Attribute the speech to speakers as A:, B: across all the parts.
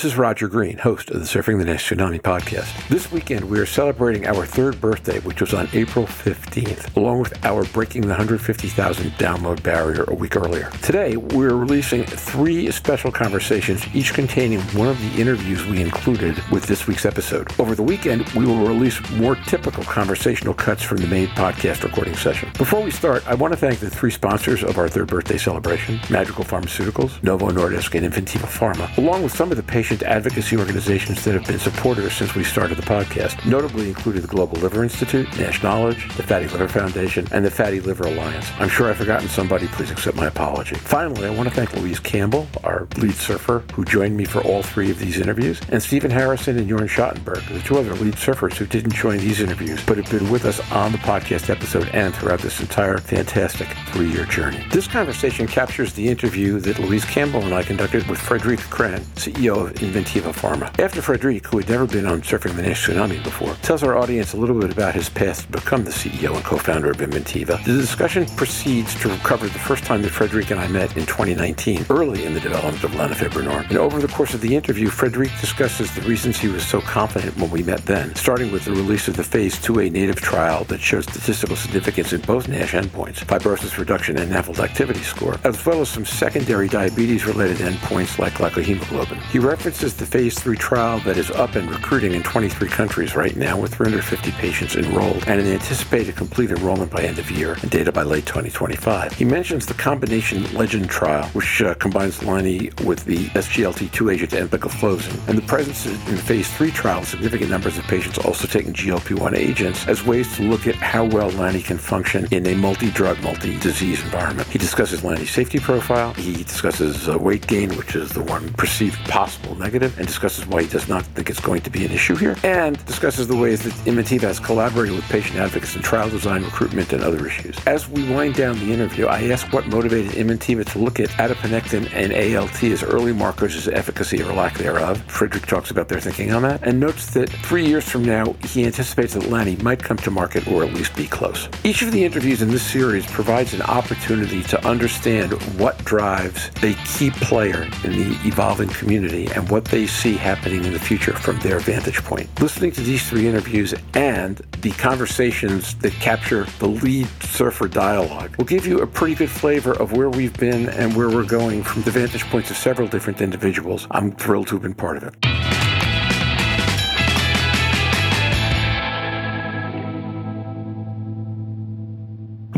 A: This is Roger Green, host of the Surfing the NASH Tsunami podcast. This weekend, we are celebrating our third birthday, which was on April 15th, along with our breaking the 150,000 download barrier a week earlier. Today, we're releasing three special conversations, each containing one of the interviews we included with this week's episode. Over the weekend, we will release more typical conversational cuts from the main podcast recording session. Before we start, I want to thank the three sponsors of our third birthday celebration Madrigal Pharmaceuticals, Novo Nordisk, and Inventiva Pharma, along with some of the patient advocacy organizations that have been supporters since we started the podcast, notably included the Global Liver Institute, Nash Knowledge, the Fatty Liver Foundation, and the Fatty Liver Alliance. I'm sure I've forgotten somebody. Please accept my apology. Finally, I want to thank Louise Campbell, our lead surfer, who joined me for all three of these interviews, and Stephen Harrison and Jorn Schattenberg, the two other lead surfers who didn't join these interviews, but have been with us on the podcast episode and throughout this entire fantastic three-year journey. This conversation captures the interview that Louise Campbell and I conducted with Frederick Cren, CEO of Inventiva Pharma. After Frederic, who had never been on Surfing the Nash Tsunami before, tells our audience a little bit about his path to become the CEO and co-founder of Inventiva, the discussion proceeds to cover the first time that Frederic and I met in 2019, early in the development of lanifibranor. And over the course of the interview, Frederic discusses the reasons he was so confident when we met then, starting with the release of the phase 2A native trial that shows statistical significance in both NASH endpoints, fibrosis reduction and NAFLD activity score, as well as some secondary diabetes-related endpoints like glycohemoglobin. He references the phase 3 trial that is up and recruiting in 23 countries right now with 350 patients enrolled and an anticipated complete enrollment by end of year and data by late 2025. He mentions the combination LEGEND trial, which uh, combines Lani with the SGLT2 agent empagliflozin, and the presence in phase 3 trial of significant numbers of patients also taking GLP-1 agents as ways to look at how well Lani can function in a multi-drug, multi-disease environment. He discusses Lani's safety profile. He discusses uh, weight gain, which is the one perceived possible negative, and discusses why he does not think it's going to be an issue here, and discusses the ways that Inventiva has collaborated with patient advocates in trial design, recruitment, and other issues. As we wind down the interview, I ask what motivated Inventiva to look at adiponectin and ALT as early markers of efficacy or lack thereof. Frederic talks about their thinking on that, and notes that three years from now, he anticipates that Lani might come to market or at least be close. Each of the interviews in this series provides an opportunity to understand what drives a key player in the evolving community and what they see happening in the future from their vantage point. Listening to these three interviews and the conversations that capture the lead surfer dialogue will give you a pretty good flavor of where we've been and where we're going from the vantage points of several different individuals. I'm thrilled to have been part of it.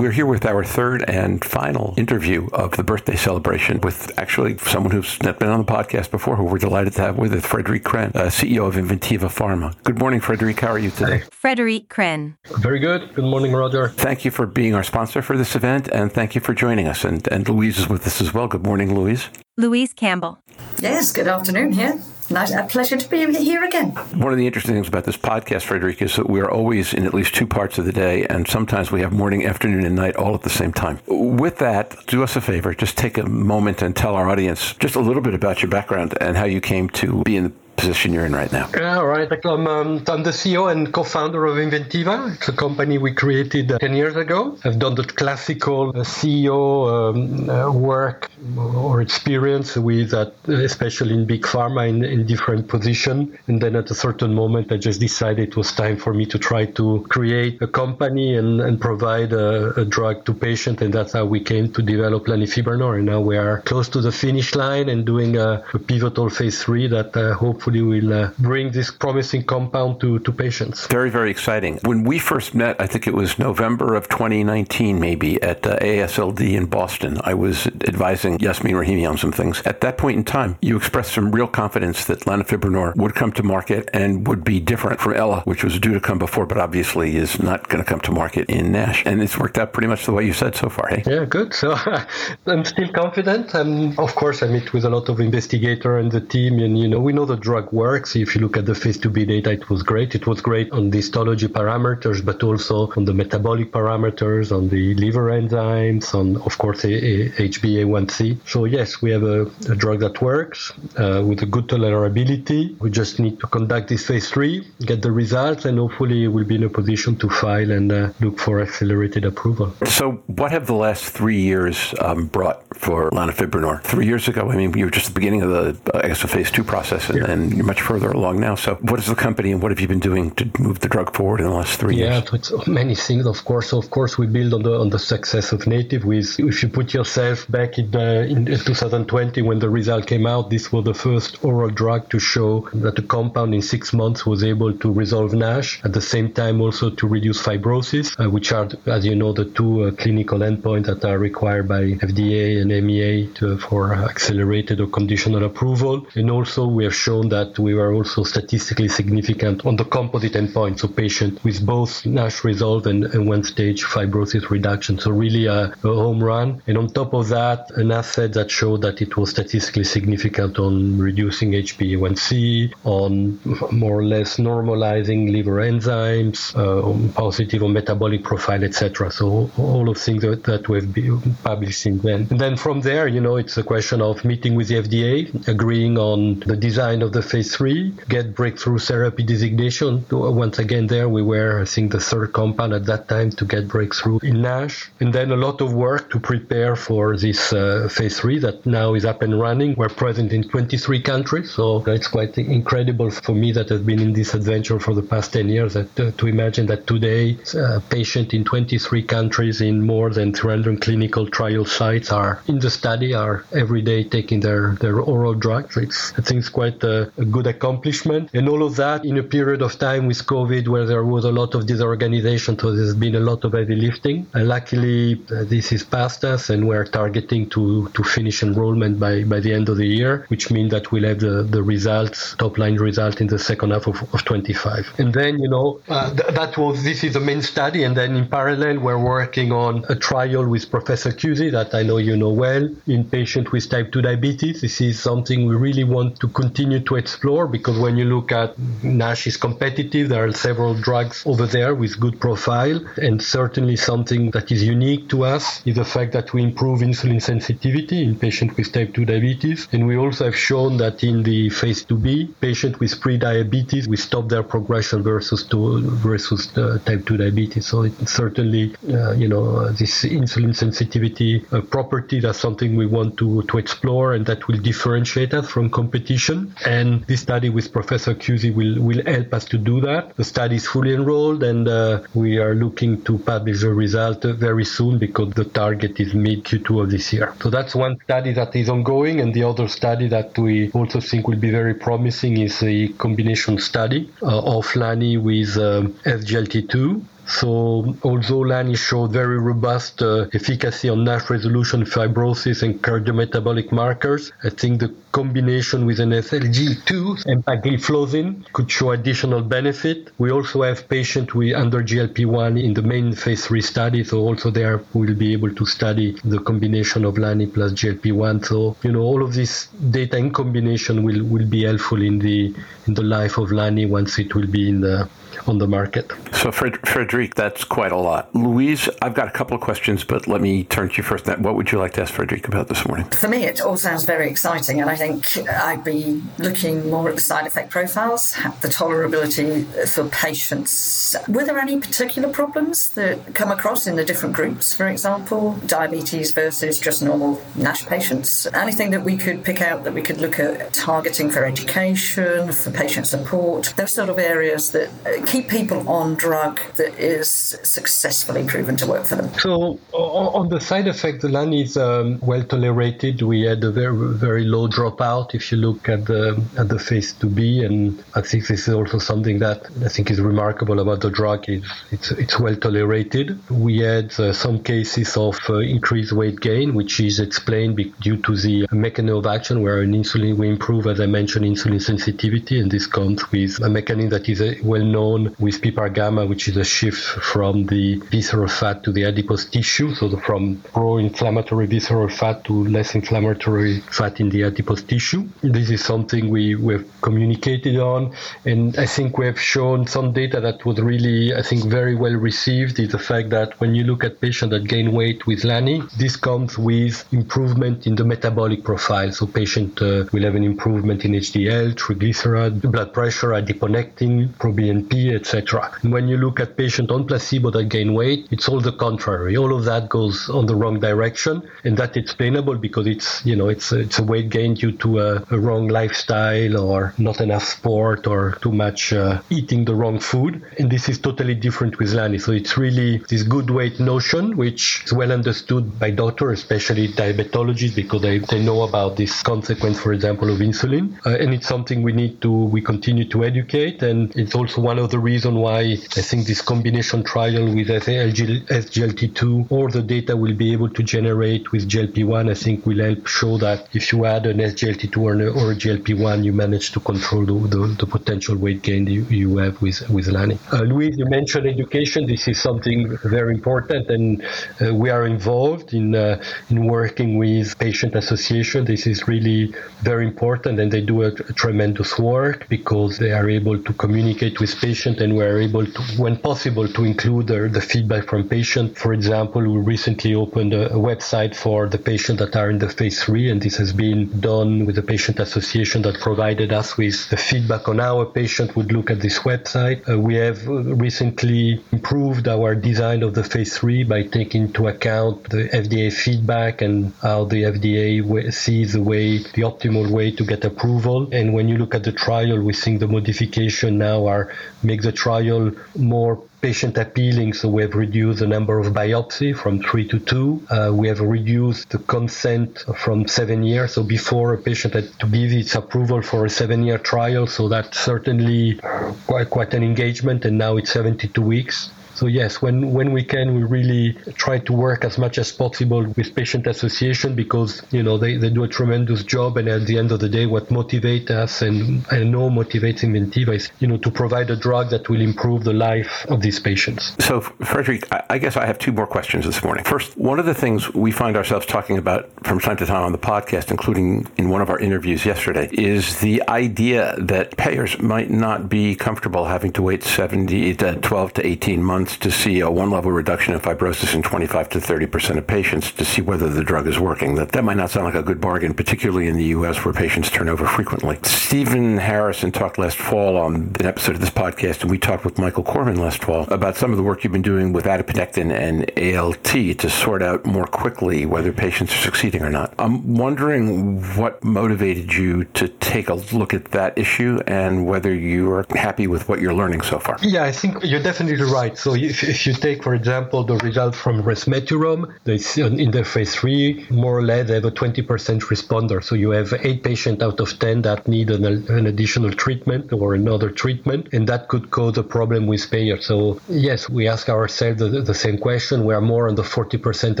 A: We're here with our third and final interview of the birthday celebration with actually someone who's not been on the podcast before, who we're delighted to have with us, Frederic Cren, uh, CEO of Inventiva Pharma. Good morning, Frederic. How are you today?
B: Frederic Cren.
C: Very good. Good morning, Roger.
A: Thank you for being our sponsor for this event, and thank you for joining us. And, and Louise is with us as well. Good morning, Louise.
B: Louise Campbell.
D: Yes, good afternoon here. Nice, a pleasure to be here again.
A: One of the interesting things about this podcast, Frederic, is that we are always in at least two parts of the day, and sometimes we have morning, afternoon, and night all at the same time. With that, do us a favor, just take a moment and tell our audience just a little bit about your background and how you came to be in position you're in right now.
C: Yeah, all right. I'm, um, I'm the CEO and co-founder of Inventiva. It's a company we created uh, 10 years ago. I've done the classical uh, CEO um, uh, work or experience with that, especially in big pharma in, in different positions. And then at a certain moment, I just decided it was time for me to try to create a company and, and provide a, a drug to patients. And that's how we came to develop lanifibranor. And now we are close to the finish line and doing a, a pivotal phase three that uh, hopefully will uh, bring this promising compound to, to patients.
A: Very, very exciting. When we first met, I think it was November of 2019, maybe, at uh, AASLD in Boston. I was advising Yasmin Rahimi on some things. At that point in time, you expressed some real confidence that lanifibranor would come to market and would be different from Ella, which was due to come before, but obviously is not going to come to market in NASH. And it's worked out pretty much the way you said so far, hey?
C: Yeah, good. So I'm still confident. And of course, I meet with a lot of investigator and the team, and, you know, we know the drug drug works. If you look at the phase 2b data, it was great. It was great on the histology parameters, but also on the metabolic parameters, on the liver enzymes, on of course HbA1c. So yes, we have a, a drug that works uh, with a good tolerability. We just need to conduct this phase three, get the results, and hopefully we'll be in a position to file and uh, look for accelerated approval.
A: So, what have the last three years um, brought for lanifibranor? Three years ago, I mean, you were just the beginning of the, I guess, the phase two process, and,
C: Yeah.
A: and you're much further along now. So, what is the company, and what have you been doing to move the drug forward in the last three
C: Yeah,
A: years?
C: so many things, of course. So of course, we build on the on the success of Native. With if you put yourself back in the, in 2020 when the result came out, this was the first oral drug to show that the compound in six months was able to resolve NASH. At the same time, also to reduce fibrosis, uh, which are, as you know, the two uh, clinical endpoints that are required by FDA and MEA to, for accelerated or conditional approval. And also, we have shown that we were also statistically significant on the composite endpoint, so patient with both NASH resolve and, and one stage fibrosis reduction. So really a, a home run. And on top of that, an asset that showed that it was statistically significant on reducing HbA1c, on more or less normalizing liver enzymes, uh, positive on metabolic profile, etc. So all of things that, that we've been publishing then. And then from there, you know, it's a question of meeting with the FDA, agreeing on the design of the phase three, get breakthrough therapy designation. Once again, there we were, I think, the third compound at that time to get breakthrough in NASH. And then a lot of work to prepare for this uh, phase three that now is up and running. We're present in 23 countries, so it's quite incredible for me that I've been in this adventure for the past 10 years. That, uh, to imagine that today, a patient in 23 countries in more than 300 clinical trial sites are in the study, are every day taking their, their oral drugs. It's, I think it's quite a, good accomplishment. And all of that in a period of time with COVID where there was a lot of disorganization, so there's been a lot of heavy lifting. And luckily, uh, this is past us, and we're targeting to, to finish enrollment by, by the end of the year, which means that we'll have the, the results, top line result in the second half of, of 25. And then, you know, uh, th- that was, this is the main study. And then in parallel, we're working on a trial with Professor Cusi that I know you know well in patients with type 2 diabetes. This is something we really want to continue to explore because when you look at NASH is competitive, there are several drugs over there with good profile. And certainly something that is unique to us is the fact that we improve insulin sensitivity in patients with type 2 diabetes. And we also have shown that in the phase 2b, patients with pre-diabetes, we stop their progression versus to, versus uh, type 2 diabetes. So certainly, uh, you know, uh, this insulin sensitivity uh, property, that's something we want to, to explore and that will differentiate us from competition. And this study with Professor Cusi will, will help us to do that. The study is fully enrolled and uh, we are looking to publish the result uh, very soon because the target is mid Q2 of this year. So that's one study that is ongoing. And the other study that we also think will be very promising is a combination study uh, of LANI with um, SGLT2. So, although LANI showed very robust uh, efficacy on NASH resolution, fibrosis, and cardiometabolic markers, I think the combination with an SGLT2 and pagliflozin could show additional benefit. We also have patients with under GLP-1 in the main phase 3 study, so also there we'll be able to study the combination of LANI plus GLP-1. So, you know, all of this data in combination will, will be helpful in the in the life of LANI once it will be in the on the market.
A: So, Fred- Frederic, that's quite a lot. Louise, I've got a couple of questions, but let me turn to you first. What would you like to ask Frederic about this morning?
D: For me, it all sounds very exciting, and I think I'd be looking more at the side effect profiles, the tolerability for patients. Were there any particular problems that come across in the different groups, for example, diabetes versus just normal NASH patients? Anything that we could pick out that we could look at targeting for education, for patient support, those sort of areas that uh, keep people on drug that is successfully proven to work for them?
C: So on the side effect, the LAN is um, well tolerated. We had a very very low dropout if you look at the at the phase 2b, and I think this is also something that I think is remarkable about the drug. Is it's it's well tolerated. We had uh, some cases of uh, increased weight gain, which is explained due to the mechanism of action, where an insulin we improve, as I mentioned, insulin sensitivity, and this comes with a mechanism that is uh, well known with PPAR gamma, which is a shift from the visceral fat to the adipose tissue, so from pro-inflammatory visceral fat to less inflammatory fat in the adipose tissue. This is something we, we've communicated on, and I think we have shown some data that was really, I think, very well received. Is the fact that when you look at patients that gain weight with Lani, this comes with improvement in the metabolic profile. So patient uh, will have an improvement in HDL, triglyceride, blood pressure, adiponectin, proBNP, etc. And when you look at patients on placebo that gain weight, it's all the contrary. All of that goes on the wrong direction, and that's explainable because it's you know it's it's a weight gain due to a, a wrong lifestyle or not enough sport or too much uh, eating the wrong food. And this is totally different with Lani. So it's really this good weight notion, which is well understood by doctors, especially diabetologists, because they, they know about this consequence, for example, of insulin. Uh, and it's something we need to we continue to educate. And it's also one of the reasons why I think this combination trial with SGLT2 or the data we'll be able to generate with GLP-1, I think will help show that if you add an SGLT2 or, or a GLP-1, you manage to control the, the, the potential weight gain you, you have with, with Lani. Uh, Louise, you mentioned education. This is something very important, and uh, we are involved in, uh, in working with patient association. This is really very important, and they do a, a tremendous work because they are able to communicate with patient and we are able to, when possible, to include the, feedback from patient. For example, we recently opened a, a, website for the patient that are in the phase three, and this has been done with the patient association that provided us with the feedback on our patient would look at this website. Uh, we have recently improved our design of the phase three by taking into account the FDA feedback and how the FDA sees the way, the optimal way to get approval. And when you look at the trial, we think the modification now are make the trial more patient appealing. So we have reduced the number of biopsy from three to two. Uh, we have reduced the consent from seven years. So before a patient had to give its approval for a seven year trial. So that's certainly quite, quite an engagement. And now it's 72 weeks. So yes, when, when we can, we really try to work as much as possible with patient association because, you know, they, they do a tremendous job. And at the end of the day, what motivates us and I know motivates Inventiva is, you know, to provide a drug that will improve the life of these patients.
A: So, Frederick, I guess I have two more questions this morning. First, one of the things we find ourselves talking about from time to time on the podcast, including in one of our interviews yesterday, is the idea that payers might not be comfortable having to wait 70 to 12 to 18 months to see a one level reduction in fibrosis in 25 to 30 percent of patients to see whether the drug is working. That that might not sound like a good bargain, particularly in the U.S. where patients turn over frequently. Stephen Harrison talked last fall on an episode of this podcast, and we talked with Michael Cooreman last fall about some of the work you've been doing with adiponectin and ALT to sort out more quickly whether patients are succeeding or not. I'm wondering what motivated you to take a look at that issue and whether you are happy with what you're learning so far.
C: Yeah, I think you're definitely right. So if, if you take, for example, the result from resmetirom, they uh, in the phase three, more or less, they have a 20% responder. So you have eight patients out of 10 that need an, an additional treatment or another treatment, and that could cause a problem with payers. So yes, we ask ourselves the, the same question. We are more on the 40%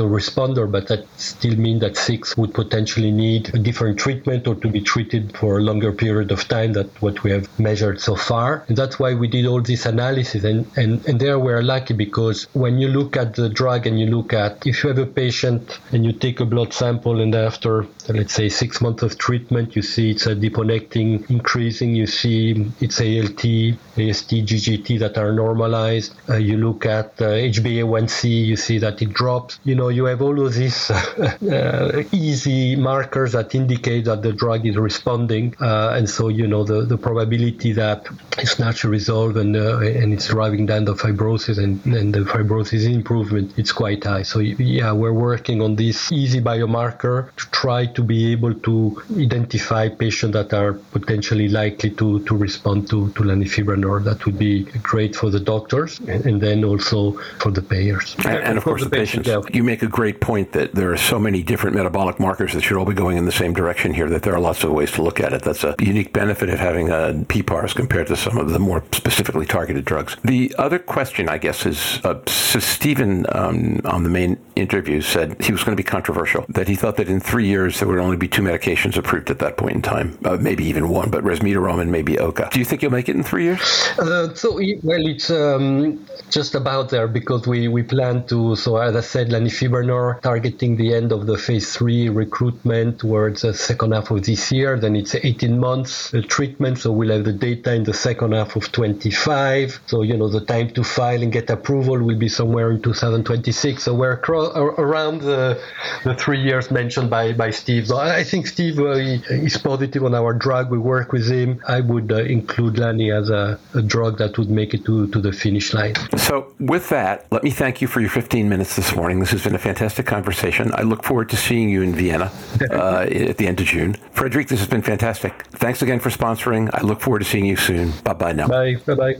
C: of responder, but that still means that six would potentially need a different treatment or to be treated for a longer period of time than what we have measured so far. And that's why we did all this analysis. And, and, and there we're lucky because when you look at the drug and you look at if you have a patient and you take a blood sample and after let's say six months of treatment. You see it's adiponectin increasing. You see it's ALT AST GGT that are normalized. Uh, you look at uh, HbA1c you see that it drops. You know you have all of these uh, easy markers that indicate that the drug is responding. Uh, and so you know the, the probability that it's naturally resolved and, uh, and it's driving down the fibrosis and, and the fibrosis improvement, it's quite high. So yeah, we're working on this easy biomarker to try to be able to identify patients that are potentially likely to, to respond to, to lanifibranor. That would be great for the doctors and, and then also for the payers.
A: And, and of course, the, the patients. patients. You make a great point that there are so many different metabolic markers that should all be going in the same direction here, that there are lots of ways to look at it. That's a unique benefit of having a PPARs compared to some of the more specifically targeted drugs. The other question, I guess, is uh, so Stephen um, on the main interview said he was going to be controversial, that he thought that in three years there would only be two medications approved at that point in time, uh, maybe even one, but resmetirom and maybe OCA. Do you think you'll make it in three years?
C: Uh, so, well, it's um, just about there because we, we plan to, so as I said, lanifibranor targeting the end of the phase three recruitment towards the second half of this year. Then it's 18 months uh, treatment, so we'll have the data in the second half of 25. So, you know, the time to file and get approval will be somewhere in 2026. So we're across, around the, the three years mentioned by, by Steve. So I think Steve uh, is positive on our drug. We work with him. I would uh, include Lani as a, a, drug that would make it to, to the finish line.
A: So with that, let me thank you for your 15 minutes this morning. This has been a fantastic conversation. I look forward to seeing you in Vienna uh, at the end of June. Frederic, this has been fantastic. Thanks again for sponsoring. I look forward to seeing you soon. Bye bye now.
C: Bye. Bye bye.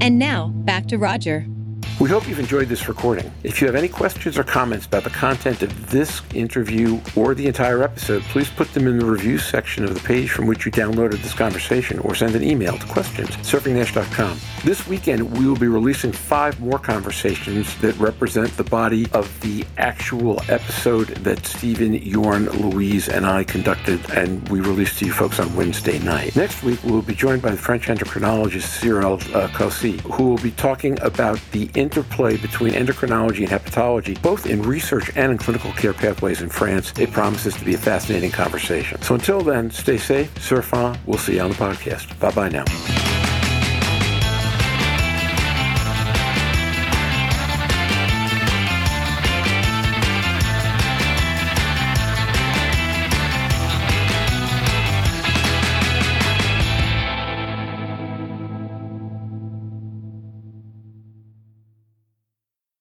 B: And now, back to Roger.
A: We hope you've enjoyed this recording. If you have any questions or comments about the content of this interview or the entire episode, please put them in the review section of the page from which you downloaded this conversation or send an email to questions surfingnash.com. This weekend, we will be releasing five more conversations that represent the body of the actual episode that Stephen, Jorn, Louise, and I conducted, and we released to you folks on Wednesday night. Next week, we will be joined by the French endocrinologist Cyrielle uh, Caussy, who will be talking about the interplay between endocrinology and hepatology, both in research and in clinical care pathways in France. It promises to be a fascinating conversation. So until then, stay safe, surf on. We'll see you on the podcast. Bye bye now.